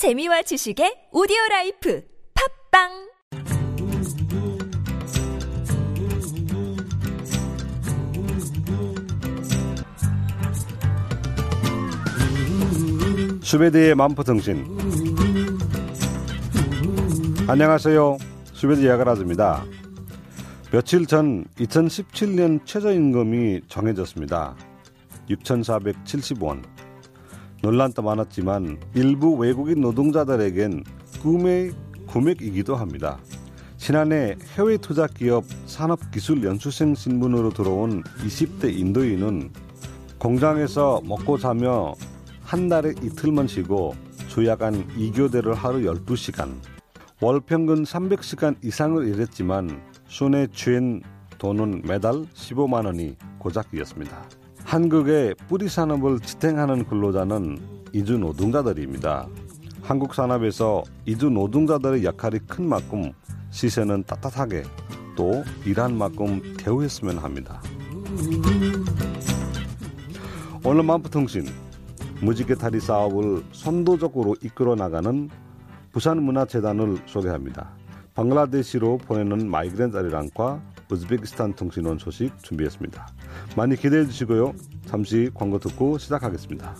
재미와 지식의 오디오 라이프 팟빵! 수베디의 만포통신. 안녕하세요. 수베디 야거라즈입니다. 며칠 전 2017년 최저임금이 정해졌습니다. 6,470원 논란도 많았지만 일부 외국인 노동자들에겐 꿈의 금액이기도 합니다 지난해 해외 투자 기업 산업기술연수생 신분으로 들어온 20대 인도인은 공장에서 먹고 자며 한 달에 이틀만 쉬고 주야간 2교대를 하루 12시간, 월 평균 300시간 이상을 일했지만 순에 취한 돈은 매달 15만 원이 고작이었습니다. 한국의 뿌리 산업을 지탱하는 근로자는 이주 노동자들입니다. 한국 산업에서 이주 노동자들의 역할이 큰 만큼 시세는 따뜻하게 또 일한 만큼 대우했으면 합니다. 오늘 만푸통신 무지개 다리 사업을 선도적으로 이끌어 나가는 부산문화재단을 소개합니다. 방글라데시로 보내는 마이그랜 자리랑과 우즈베키스탄 통신원 소식 준비했습니다. 많이 기대해 주시고요. 잠시 광고 듣고 시작하겠습니다.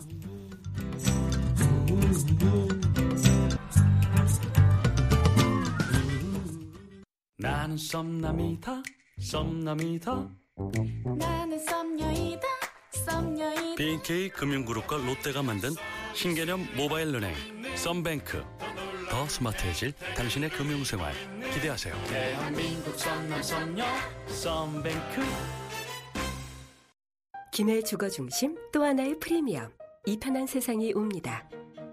나는 썸남이다 썸남이다. 나는 썸녀이다 썸녀이다. BK 금융그룹과 롯데가 만든 신개념 모바일 은행 썸뱅크. 더 스마트해질 당신의 금융생활. 기대하세요. 대한민국 썸남 썸녀 썸뱅크 김해 주거 중심 또 하나의 프리미엄 이 편한 세상이 옵니다.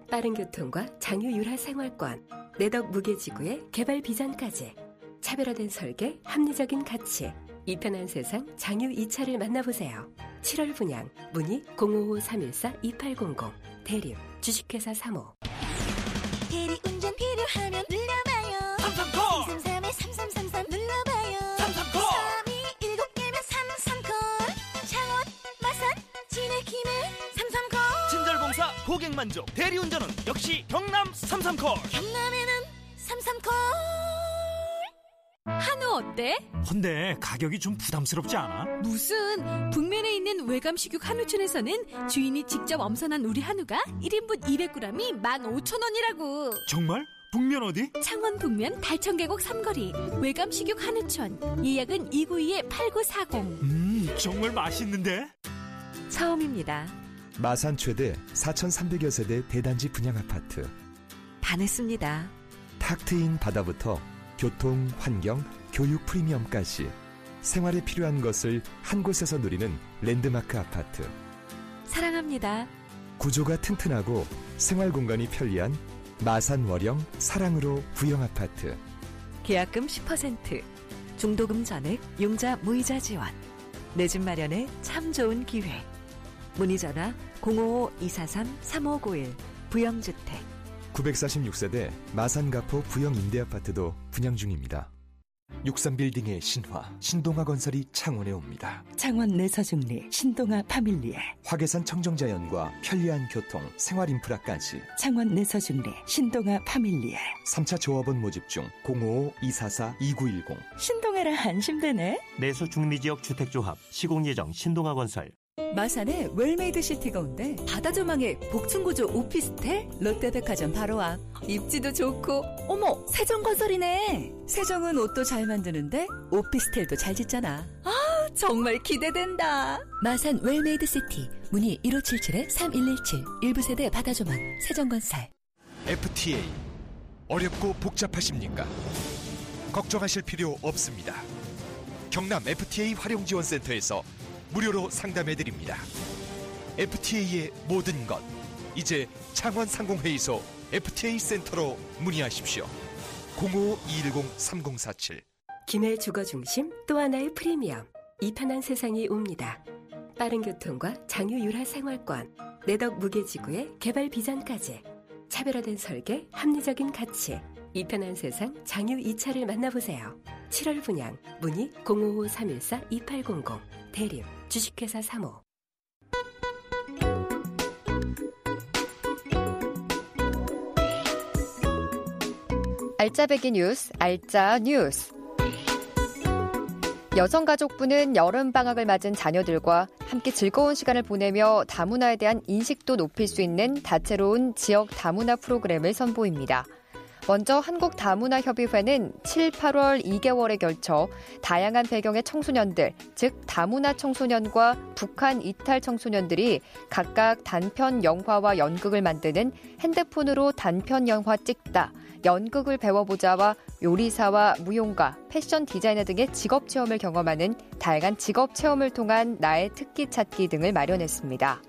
빠른 교통과 장유 유라 생활권, 내덕 무게지구의 개발 비전까지 차별화된 설계, 합리적인 가치 이 편한 세상 장유 2차를 만나보세요. 7월 분양 문의 055-314-2800 대립 주식회사 3호 만족 대리운전은 역시 경남 삼삼콜 경남에는 삼삼콜 한우 어때? 근데 가격이 좀 부담스럽지 않아? 무슨 북면에 있는 외감식육 한우촌에서는 주인이 직접 엄선한 우리 한우가 1인분 200g이 15,000원이라고 정말? 북면 어디? 창원 북면 달천계곡 삼거리 외감식육 한우촌 예약은 292-8940 음 정말 맛있는데? 처음입니다. 마산 최대 4,300여 세대 대단지 분양 아파트. 반했습니다. 탁 트인 바다부터 교통, 환경, 교육 프리미엄까지 생활에 필요한 것을 한 곳에서 누리는 랜드마크 아파트. 사랑합니다. 구조가 튼튼하고 생활 공간이 편리한 마산 월영 사랑으로 구형 아파트. 계약금 10%, 중도금 전액, 용자 무이자 지원. 내 집 마련에 참 좋은 기회. 문의 전화 055-243-3591 부영주택. 946세대 마산가포 부영 임대아파트도 분양 중입니다. 63빌딩의 신화 신동아 건설이 창원에 옵니다. 창원 내서중리 신동아 파밀리에 화계산 청정자연과 편리한 교통, 생활 인프라까지 창원 내서중리 신동아 파밀리에 3차 조합원 모집 중 055-244-2910 신동아라 안심되네 내서 중리 지역 주택조합 시공예정 신동아 건설 마산에 웰메이드 시티가 온대. 바다 조망에 복층구조 오피스텔 롯데백화점 바로 앞. 입지도 좋고 어머 세정건설이네. 세정은 옷도 잘 만드는데 오피스텔도 잘 짓잖아. 아 정말 기대된다. 마산 웰메이드 시티 문의 1577-3117 일부 세대 바다 조망 세정건설. FTA 어렵고 복잡하십니까? 걱정하실 필요 없습니다. 경남 FTA 활용지원센터에서 무료로 상담해드립니다. FTA의 모든 것 이제 창원 상공회의소 FTA 센터로 문의하십시오. 05-210-3047 김해 주거 중심 또 하나의 프리미엄 이 편한 세상이 옵니다. 빠른 교통과 장유 유라 생활권, 내덕 무게지구의 개발 비전까지 차별화된 설계, 합리적인 가치 이 편한 세상 장유 2차를 만나보세요. 7월 분양 문의 055-314-2800 대립 주식회사 3호 알짜배기 뉴스, 알짜 뉴스. 여성가족부는 여름방학을 맞은 자녀들과 함께 즐거운 시간을 보내며 다문화에 대한 인식도 높일 수 있는 다채로운 지역 다문화 프로그램을 선보입니다. 먼저 한국다문화협의회는 7, 8월 2개월에 걸쳐 다양한 배경의 청소년들, 즉 다문화 청소년과 북한 이탈 청소년들이 각각 단편 영화와 연극을 만드는 핸드폰으로 단편 영화 찍다, 연극을 배워보자와 요리사와 무용가, 패션 디자이너 등의 직업 체험을 경험하는 다양한 직업 체험을 통한 나의 특기 찾기 등을 마련했습니다.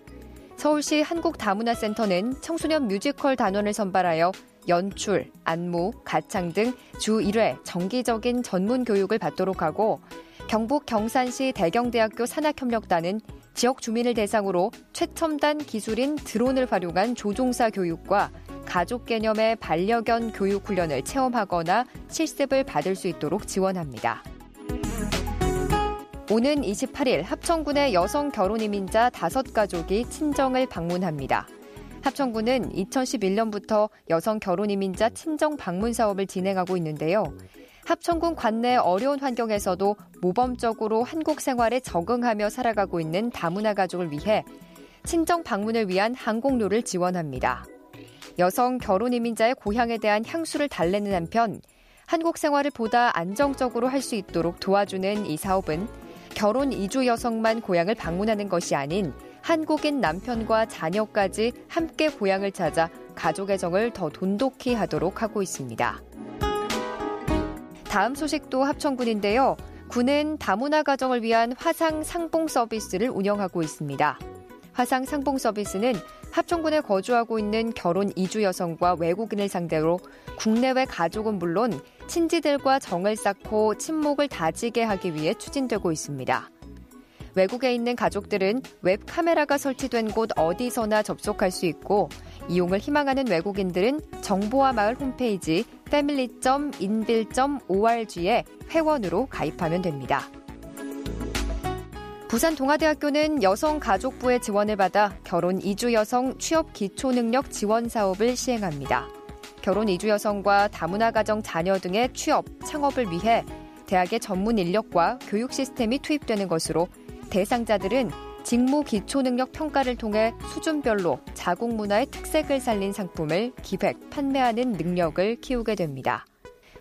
서울시 한국다문화센터는 청소년 뮤지컬 단원을 선발하여 연출, 안무, 가창 등 주 1회 정기적인 전문 교육을 받도록 하고 경북 경산시 대경대학교 산학협력단은 지역 주민을 대상으로 최첨단 기술인 드론을 활용한 조종사 교육과 가족 개념의 반려견 교육 훈련을 체험하거나 실습을 받을 수 있도록 지원합니다. 오는 28일 합천군의 여성 결혼 이민자 다섯 가족이 친정을 방문합니다. 합천군은 2011년부터 여성 결혼 이민자 친정 방문 사업을 진행하고 있는데요. 합천군 관내 어려운 환경에서도 모범적으로 한국 생활에 적응하며 살아가고 있는 다문화 가족을 위해 친정 방문을 위한 항공료를 지원합니다. 여성 결혼 이민자의 고향에 대한 향수를 달래는 한편 한국 생활을 보다 안정적으로 할 수 있도록 도와주는 이 사업은 결혼 이주 여성만 고향을 방문하는 것이 아닌 한국인 남편과 자녀까지 함께 고향을 찾아 가족의 정을 더 돈독히 하도록 하고 있습니다. 다음 소식도 합천군인데요. 군은 다문화 가정을 위한 화상 상봉 서비스를 운영하고 있습니다. 화상 상봉 서비스는 합천군에 거주하고 있는 결혼 이주 여성과 외국인을 상대로 국내외 가족은 물론 친지들과 정을 쌓고 친목을 다지게 하기 위해 추진되고 있습니다. 외국에 있는 가족들은 웹 카메라가 설치된 곳 어디서나 접속할 수 있고 이용을 희망하는 외국인들은 정보화 마을 홈페이지 family.inbil.org에 회원으로 가입하면 됩니다. 부산 동아대학교는 여성가족부의 지원을 받아 결혼 이주 여성 취업 기초 능력 지원 사업을 시행합니다. 결혼 이주 여성과 다문화 가정 자녀 등의 취업, 창업을 위해 대학의 전문 인력과 교육 시스템이 투입되는 것으로 대상자들은 직무 기초 능력 평가를 통해 수준별로 자국 문화의 특색을 살린 상품을 기획, 판매하는 능력을 키우게 됩니다.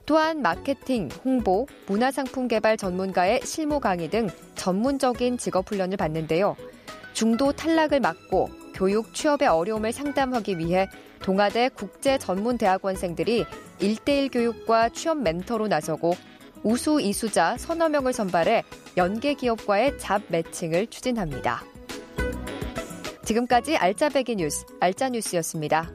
또한 마케팅, 홍보, 문화상품 개발 전문가의 실무 강의 등 전문적인 직업 훈련을 받는데요. 중도 탈락을 막고 교육 취업의 어려움을 상담하기 위해 동아대 국제 전문 대학원생들이 1대1 교육과 취업 멘토로 나서고 우수 이수자 서너 명을 선발해 연계 기업과의 잡 매칭을 추진합니다. 지금까지 알짜배기 뉴스, 알짜뉴스였습니다.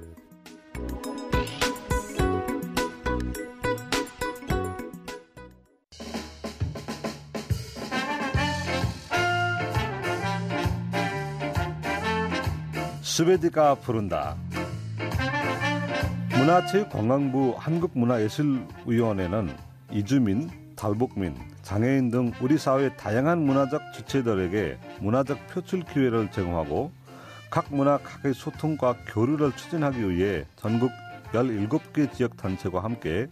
스웨디가 부른다. 문화체육관광부 한국문화예술위원회는 이주민, 탈북민, 장애인 등 우리 사회의 다양한 문화적 주체들에게 문화적 표출 기회를 제공하고 각 문화 각의 소통과 교류를 추진하기 위해 전국 17개 지역 단체와 함께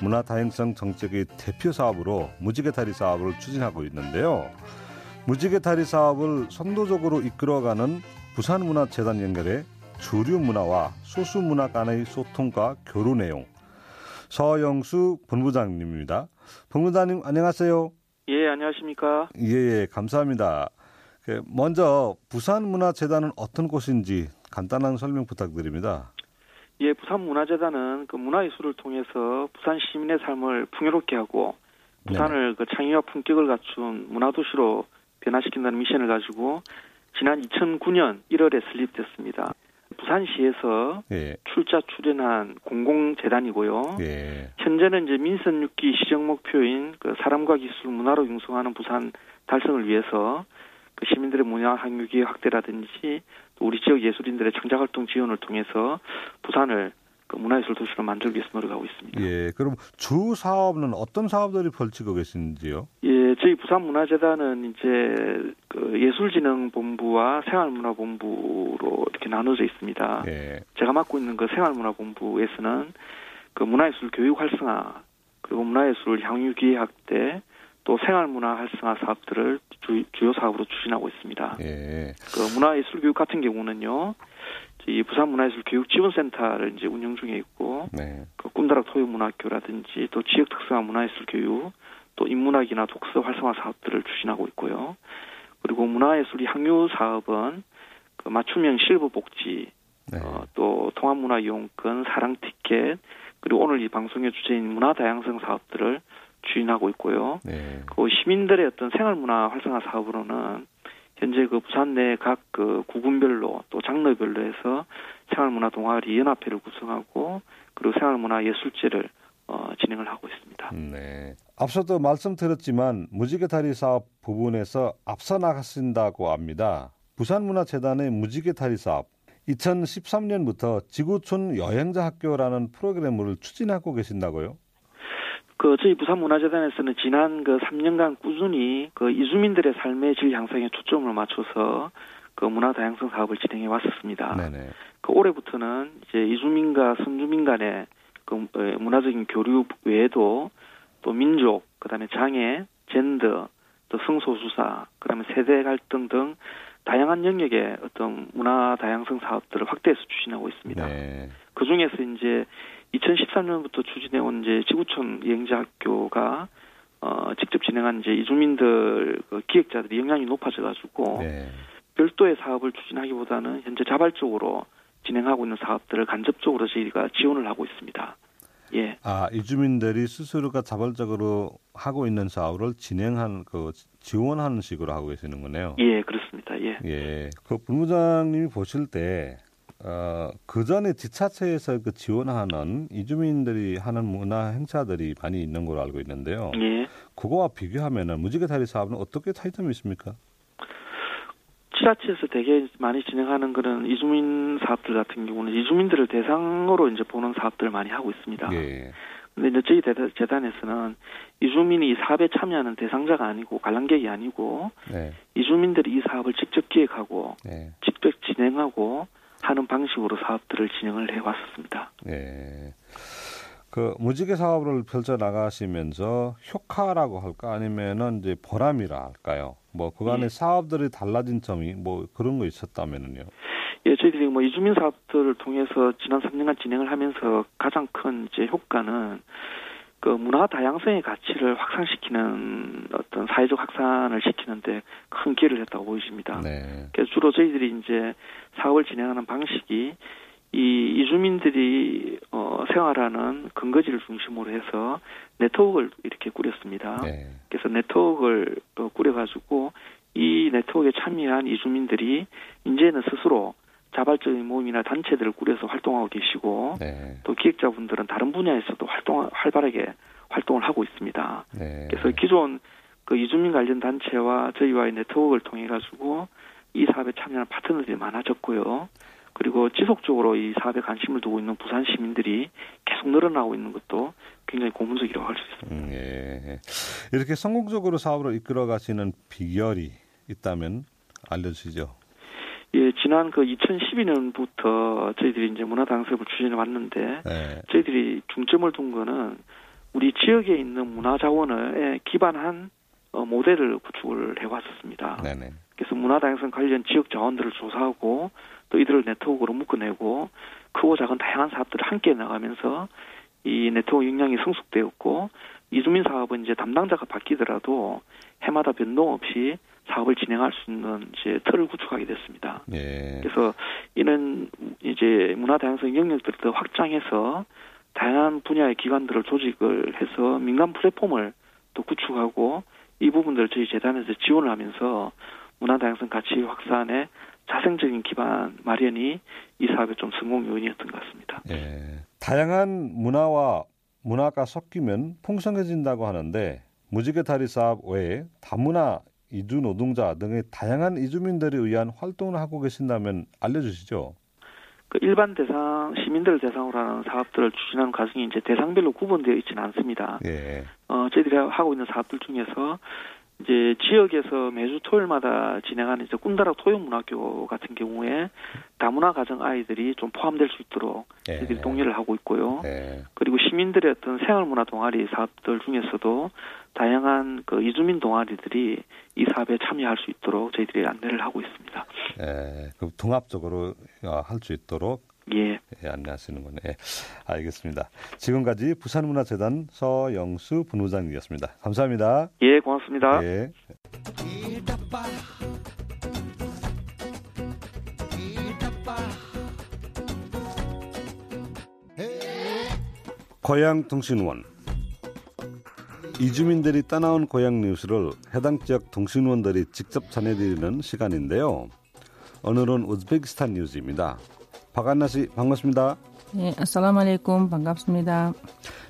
문화 다양성 정책의 대표 사업으로 무지개 다리 사업을 추진하고 있는데요. 무지개 다리 사업을 선도적으로 이끌어가는 부산문화재단 연결해 주류 문화와 소수 문화 간의 소통과 교류 내용. 서영수 본부장님입니다. 본부장님 안녕하세요. 예, 안녕하십니까? 예, 예, 감사합니다. 그, 먼저 부산문화재단은 어떤 곳인지 간단한 설명 부탁드립니다. 예, 부산문화재단은 그 문화예술을 통해서 부산 시민의 삶을 풍요롭게 하고 부산을 네. 그 창의와 품격을 갖춘 문화도시로 변화시킨다는 미션을 가지고 지난 2009년 1월에 설립됐습니다. 부산시에서 예. 출자 출연한 공공재단이고요. 예. 현재는 이제 민선 6기 시정 목표인 그 사람과 기술 문화로 융성하는 부산 달성을 위해서 그 시민들의 문화 항유기 확대라든지 또 우리 지역 예술인들의 창작 활동 지원을 통해서 부산을 그 문화예술 도시로 만들기 위해서 노력하고 있습니다. 예, 그럼 주 사업은 어떤 사업들이 펼치고 계신지요? 예, 저희 부산문화재단은 이제 그 예술진흥본부와 생활문화본부로 이렇게 나눠져 있습니다. 예. 제가 맡고 있는 그 생활문화본부에서는 그 문화예술 교육 활성화 그리고 문화예술 향유 기회 확대 또 생활문화 활성화 사업들을 주, 요 사업으로 추진하고 있습니다. 예. 그 문화예술 교육 같은 경우는요. 이 부산 문화예술 교육 지원센터를 이제 운영 중에 있고 네. 그 꿈다락 토요문학교라든지 또 지역 특성화 문화예술 교육 또 인문학이나 독서 활성화 사업들을 추진하고 있고요. 그리고 문화예술 향유 사업은 그 맞춤형 실버 복지 네. 어, 또 통합문화 이용권, 사랑 티켓, 그리고 오늘 이 방송의 주제인 문화 다양성 사업들을 추진하고 있고요. 네. 그 시민들의 어떤 생활 문화 활성화 사업으로는 현재 그 부산 내 각 그 구군별로 또 장르별로 해서 생활문화 동아리 연합회를 구성하고 그리고 생활문화 예술제를 어, 진행을 하고 있습니다. 네. 앞서도 말씀드렸지만 무지개 다리 사업 부분에서 앞서 나가신다고 합니다. 부산문화재단의 무지개 다리 사업 2013년부터 지구촌 여행자 학교라는 프로그램을 추진하고 계신다고요? 그 저희 부산문화재단에서는 지난 그 3년간 꾸준히 그 이주민들의 삶의 질 향상에 초점을 맞춰서 그 문화 다양성 사업을 진행해 왔었습니다. 네네. 그 올해부터는 이제 이주민과 선주민 간의 그 에, 문화적인 교류 외에도 또 민족, 그다음에 장애, 젠더, 또 성소수사, 그다음에 세대 갈등 등 다양한 영역의 어떤 문화 다양성 사업들을 확대해서 추진하고 있습니다. 네. 그 중에서 이제 2013년부터 추진해온 이제 지구촌 여행자학교가 어 직접 진행한 이제 이주민들 그 기획자들이 역량이 높아져가지고 네. 별도의 사업을 추진하기보다는 현재 자발적으로 진행하고 있는 사업들을 간접적으로 저희가 지원을 하고 있습니다. 예. 아, 이주민들이 스스로가 자발적으로 하고 있는 사업을 진행한 그 지원하는 식으로 하고 계시는 거네요. 예, 그렇습니다. 예. 예. 그 본부장님이 보실 때 어, 그 전에 지자체에서 그 지원하는 이주민들이 하는 문화 행사들이 많이 있는 걸로 알고 있는데요. 예. 그거와 비교하면은 무지개 다리 사업은 어떻게 차이점이 있습니까? 지자체에서 되게 많이 진행하는 그런 이주민 사업들 같은 경우는 이주민들을 대상으로 이제 보는 사업들을 많이 하고 있습니다. 예. 근데 이제 저희 대- 재단에서는 이주민이 이 사업에 참여하는 대상자가 아니고 관람객이 아니고 네. 이주민들이 이 사업을 직접 기획하고 네. 직접 진행하고 하는 방식으로 사업들을 진행을 해왔었습니다. 예. 그 무지개 사업을 펼쳐 나가시면서 효과라고 할까 아니면은 이제 보람이라 할까요? 뭐 그간의 예. 사업들이 달라진 점이 뭐 그런 거 있었다면은요. 예, 저희들이 뭐 이주민 사업들을 통해서 지난 3년간 진행을 하면서 가장 큰 이제 효과는 그 문화 다양성의 가치를 확산시키는 어떤 사회적 확산을 시키는데 큰 기여를 했다고 보여집니다. 네. 그래서 주로 저희들이 이제 사업을 진행하는 방식이 이 이주민들이 어 생활하는 근거지를 중심으로 해서 네트워크를 이렇게 꾸렸습니다. 네. 그래서 네트워크를 어, 꾸려가지고 이 네트워크에 참여한 이주민들이 이제는 스스로 자발적인 모임이나 단체들을 꾸려서 활동하고 계시고 네. 또 기획자분들은 다른 분야에서도 활동 활발하게 활동을 하고 있습니다. 네. 그래서 기존 그 이주민 관련 단체와 저희와의 네트워크를 통해 가지고 이 사업에 참여하는 파트너들이 많아졌고요. 그리고 지속적으로 이 사업에 관심을 두고 있는 부산 시민들이 계속 늘어나고 있는 것도 굉장히 고문적이라고 할 수 있습니다. 음, 예. 이렇게 성공적으로 사업을 이끌어 가시는 비결이 있다면 알려주시죠. 예, 지난 그 2012년부터 저희들이 이제 문화다양사업을 추진해 왔는데 네. 저희들이 중점을 둔 거는 우리 지역에 있는 문화 자원에 기반한 어, 모델을 구축을 해왔었습니다. 네네. 그래서 문화다양성 관련 지역 자원들을 조사하고 또 이들을 네트워크로 묶어내고 크고 작은 다양한 사업들을 함께 나가면서 이 네트워크 역량이 성숙되었고 이주민 사업은 이제 담당자가 바뀌더라도 해마다 변동 없이 사업을 진행할 수 있는 이제 틀을 구축하게 됐습니다. 예. 그래서 이는 이제 문화 다양성 영역들을 더 확장해서 다양한 분야의 기관들을 조직을 해서 민간 플랫폼을 또 구축하고 이 부분들을 저희 재단에서 지원을 하면서 문화 다양성 가치 확산에 자생적인 기반 마련이 이 사업의 좀 성공 요인이었던 것 같습니다. 예. 다양한 문화와 문화가 섞이면 풍성해진다고 하는데 무지개 다리 사업 외에 다문화 이주 노동자 등의 다양한 이주민들에 의한 활동을 하고 계신다면 알려주시죠. 그 일반 대상 시민들을 대상으로 하는 사업들을 추진하는 과정이 이제 대상별로 구분되어 있지는 않습니다. 예. 어, 저희들이 하고 있는 사업들 중에서 이제 지역에서 매주 토요일마다 진행하는 이제 꿈다락 토요문학교 같은 경우에 다문화 가정 아이들이 좀 포함될 수 있도록 예. 저희들이 독려를 하고 있고요. 예. 그리고 시민들의 어떤 생활문화 동아리 사업들 중에서도 다양한 그 이주민 동아리들이 이 사업에 참여할 수 있도록 저희들이 안내를 하고 있습니다. 예, 그 통합적으로 할 수 있도록 예. 예, 안내하시는군요. 예, 알겠습니다. 지금까지 부산문화재단 서영수 분부장이었습니다. 감사합니다. 예, 고맙습니다. 예. 고향 통신원 이주민들이 떠나온 고향 뉴스를 해당 지역 통신원들이 직접 전해드리는 시간인데요. 오늘은 우즈베키스탄 뉴스입니다. 박한나 씨 반갑습니다. 네, 아살라말레이쿰 반갑습니다.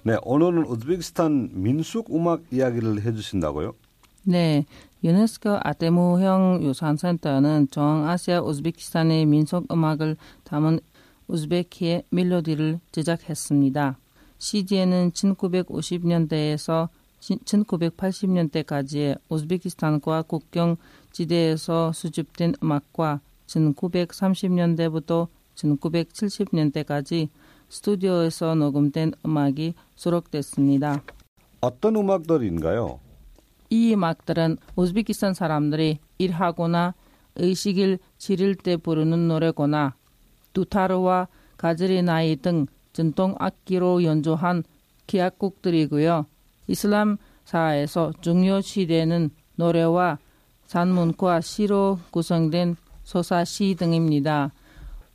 네, 오늘은 우즈베키스탄 민속 음악 이야기를 해주신다고요? 네, 유네스코 아테무형 유산센터는 중앙아시아 우즈베키스탄의 민속 음악을 담은 우즈베키의 멜로디를 제작했습니다. CD에는 1950년대에서 1980년대까지의 우즈베키스탄과 국경 지대에서 수집된 음악과 1930년대부터 1970년대까지 스튜디오에서 녹음된 음악이 수록됐습니다. 어떤 음악들인가요? 이 음악들은 우즈베키스탄 사람들이 일하거나 의식을 지릴 때 부르는 노래거나 두타르와 가즈리 나이 등 전통 악기로 연주한 기악곡들이고요. 이슬람 사에서 중요시되는 노래와 산문과 시로 구성된 소사시 등입니다.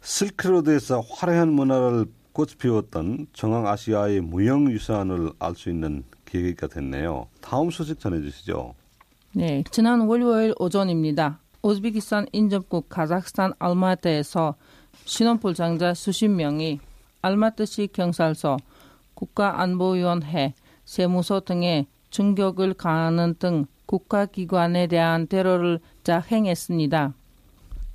실크로드에서 화려한 문화를 꽃피웠던 중앙아시아의 무형유산을 알 수 있는 계기가 됐네요. 다음 소식 전해주시죠. 네, 지난 월요일 오전입니다. 우즈베키스탄 인접국 카자흐스탄 알마트에서 신원불 장자 수십 명이 알마트시 경찰서, 국가안보위원회, 세무서 등의 충격을 가하는 등 국가기관에 대한 테러를 자행했습니다.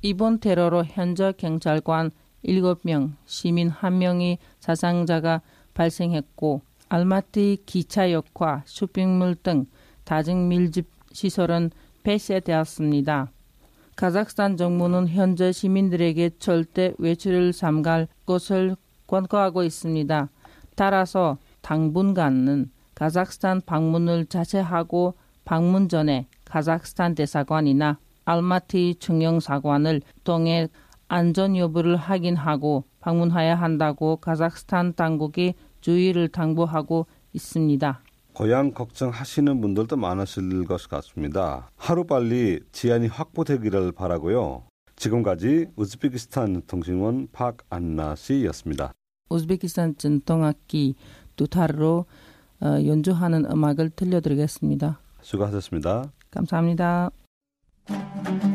이번 테러로 현재 경찰관 7명, 시민 1명이 사상자가 발생했고 알마티 기차역과 쇼핑몰 등 다중 밀집 시설은 폐쇄되었습니다. 카자흐스탄 정부는 현재 시민들에게 절대 외출을 삼갈 것을 권고하고 있습니다. 따라서 당분간은 카자흐스탄 방문을 자제하고 방문 전에 카자흐스탄 대사관이나 알마티 중영사관을 통해 안전 여부를 확인하고 방문해야 한다고 카자흐스탄 당국이 주의를 당부하고 있습니다. 고향 걱정하시는 분들도 많으실 것 같습니다. 하루빨리 지안이 확보되기를 바라고요. 지금까지 우즈베키스탄 통신원 박안나 씨였습니다. 우즈베키스탄 전통악기 두타르로 어, 연주하는 음악을 들려드리겠습니다. 수고하셨습니다. 감사합니다. Thank you.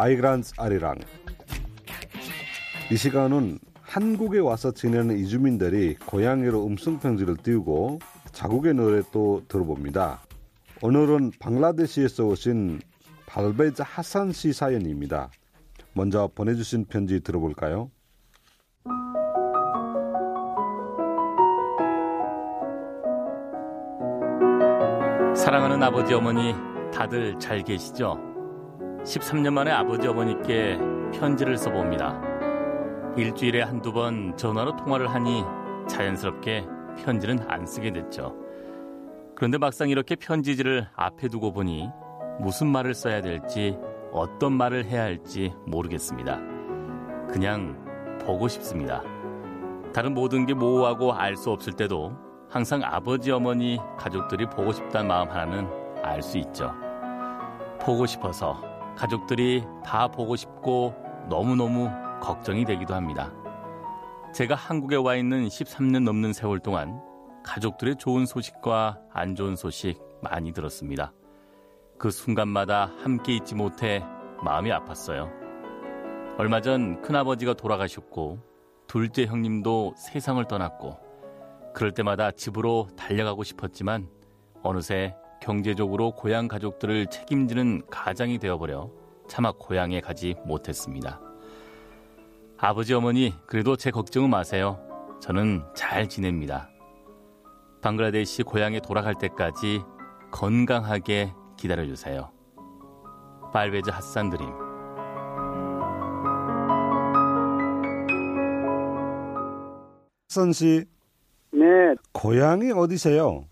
마이그란스 아리랑 이 시간은 한국에 와서 지내는 이주민들이 고향으로 음성편지를 띄우고 자국의 노래 또 들어봅니다. 오늘은 방글라데시에서 오신 발베자 하산 씨 사연입니다. 먼저 보내주신 편지 들어볼까요? 사랑하는 아버지 어머니 다들 잘 계시죠? 13년 만에 아버지 어머니께 편지를 써봅니다. 일주일에 한두 번 전화로 통화를 하니 자연스럽게 편지는 안 쓰게 됐죠. 그런데 막상 이렇게 편지지를 앞에 두고 보니 무슨 말을 써야 될지 어떤 말을 해야 할지 모르겠습니다. 그냥 보고 싶습니다. 다른 모든 게 모호하고 알 수 없을 때도 항상 아버지, 어머니, 가족들이 보고 싶다는 마음 하나는 알 수 있죠. 보고 싶어서 가족들이 다 보고 싶고 너무너무 걱정이 되기도 합니다. 제가 한국에 와 있는 13년 넘는 세월 동안 가족들의 좋은 소식과 안 좋은 소식 많이 들었습니다. 그 순간마다 함께 있지 못해 마음이 아팠어요. 얼마 전 큰아버지가 돌아가셨고 둘째 형님도 세상을 떠났고 그럴 때마다 집으로 달려가고 싶었지만 어느새 경제적으로 고향 가족들을 책임지는 가장이 되어버려 차마 고향에 가지 못했습니다. 아버지 어머니 그래도 제 걱정은 마세요. 저는 잘 지냅니다. 방글라데시 고향에 돌아갈 때까지 건강하게 기다려주세요. 빨베즈 핫산 드림 선 씨, 네, 고향이 어디세요?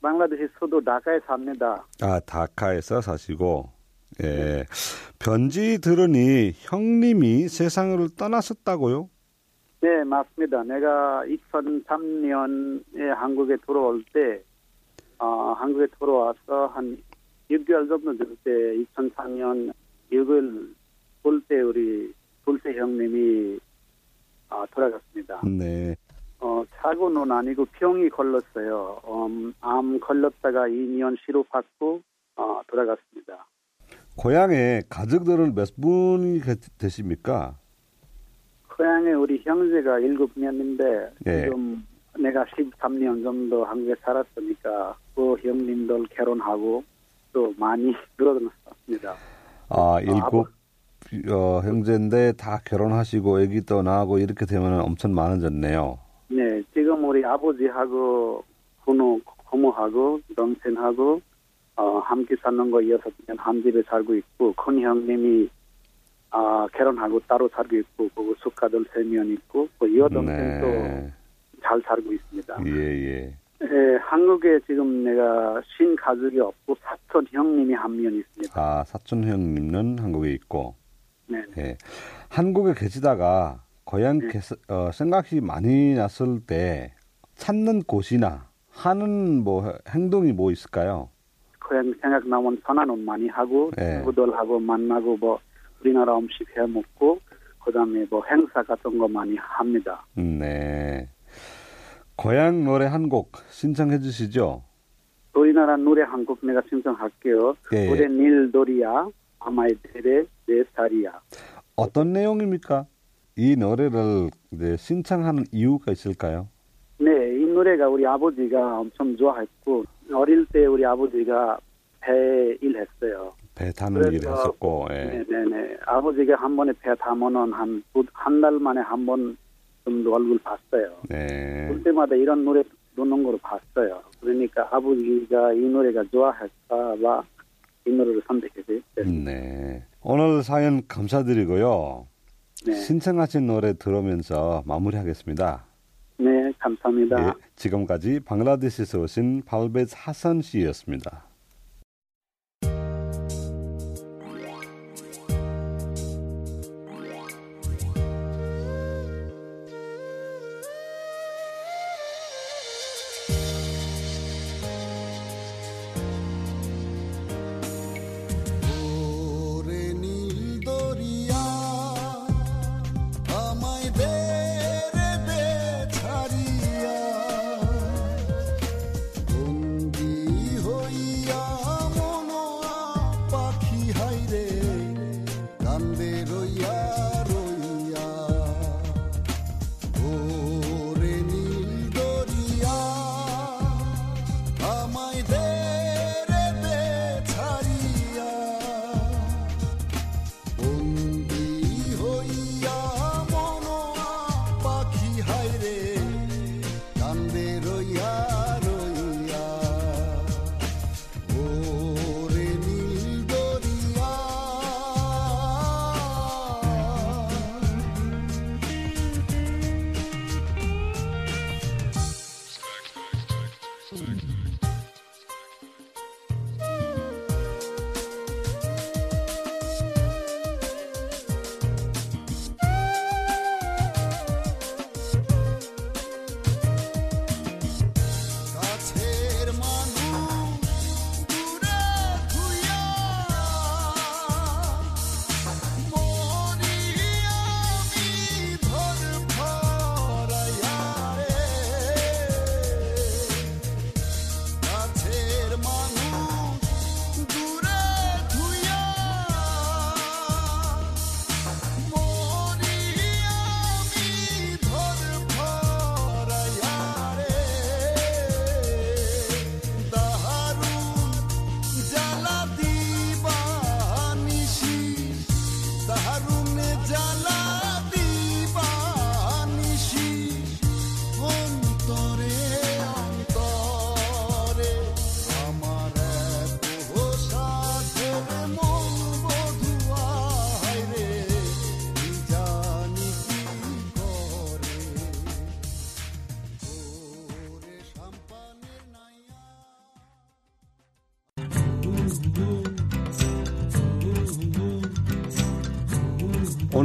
방글라데시 수도 다카에 삽니다. 아, 다카에서 사시고, 예. 편지 들으니 형님이 세상을 떠나셨다고요? 네, 맞습니다. 내가 2003년에 한국에 들어올 때, 어, 한국에 들어와서 한 6개월 정도 될 때, 2004년 6월 볼 때 우리 둘째 형님이 어, 돌아갔습니다. 네. 어, 사고는 아니고 병이 걸렸어요. 음, 암 걸렸다가 2년 치료받고 어, 돌아갔습니다. 고향에 가족들은 몇 분이 계- 되십니까? 고향에 우리 형제가 일곱 명인데 예. 지금 내가 13년 정도 한국에 살았으니까 그 형님들 결혼하고 또 많이 늘어났습니다. 아, 일곱 어, 형제인데 다 결혼하시고 또 낳고 이렇게 되면 엄청 많아졌네요. 네, 우리 아버지하고 부모, 고모하고 동생하고 어, 함께 사는 거 여섯 명한 집에 살고 있고 큰 형님이 아, 결혼하고 따로 살고 있고 그 수가들 세 명 있고 그 여동생도 네. 잘 살고 있습니다. 예, 예. 예, 한국에 지금 내가 신 가족이 없고 사촌 형님이 한 명 있습니다. 아, 사촌 형님은 한국에 있고, 네. 예. 한국에 계시다가 고향 계 어, 생각이 많이 났을 때 찾는 곳이나 하는 뭐 행동이 뭐 있을까요? 고향 생각 나면 전화는 많이 하고 네. 친구들하고 만나고 뭐 우리나라 음식 해 먹고 그다음에 뭐 행사 같은 거 많이 합니다. 음, 네. 고향 노래 한 곡 신청해 주시죠. 우리나라 노래 한 곡 내가 신청할게요. 예, 예. 올해 닐도리야 아마이 데레 네 살이야. 어떤 내용입니까? 이 노래를 신청하는 이유가 있을까요? 네, 이 노래가 우리 아버지가 엄청 좋아했고 어릴 때 우리 아버지가 배 일했어요. 배 타는 일 했었고, 예. 네네네. 아버지가 한 번에 배 타면은 한한달 만에 한 번 정도 얼굴 봤어요. 네. 볼 때마다 이런 노래 듣는 걸 봤어요. 그러니까 아버지가 이 노래가 좋아할까봐 이 노래를 선택했어요. 네. 오늘 사연 감사드리고요. 네. 신청하신 노래 들으면서 마무리하겠습니다. 네, 감사합니다. 예, 지금까지 방글라데시에서 오신 발베즈 하선 씨였습니다.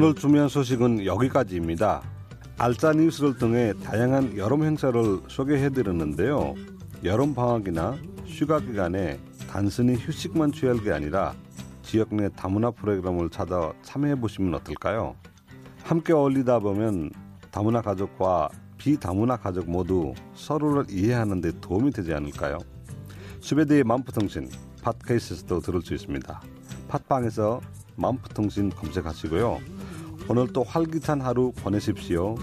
오늘 준비한 소식은 여기까지입니다. 알짜 뉴스를 통해 다양한 여름 행사를 소개해 드렸는데요. 여름 방학이나 휴가 기간에 단순히 휴식만 취할 게 아니라 지역 내 다문화 프로그램을 찾아 참여해 보시면 어떨까요? 함께 어울리다 보면 다문화 가족과 비다문화 가족 모두 서로를 이해하는 데 도움이 되지 않을까요? 수배대의 만푸통신 팟캐스트도 들을 수 있습니다. 팟빵에서 만푸통신 검색하시고요. 오늘 또 활기찬 하루 보내십시오.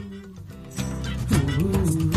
음.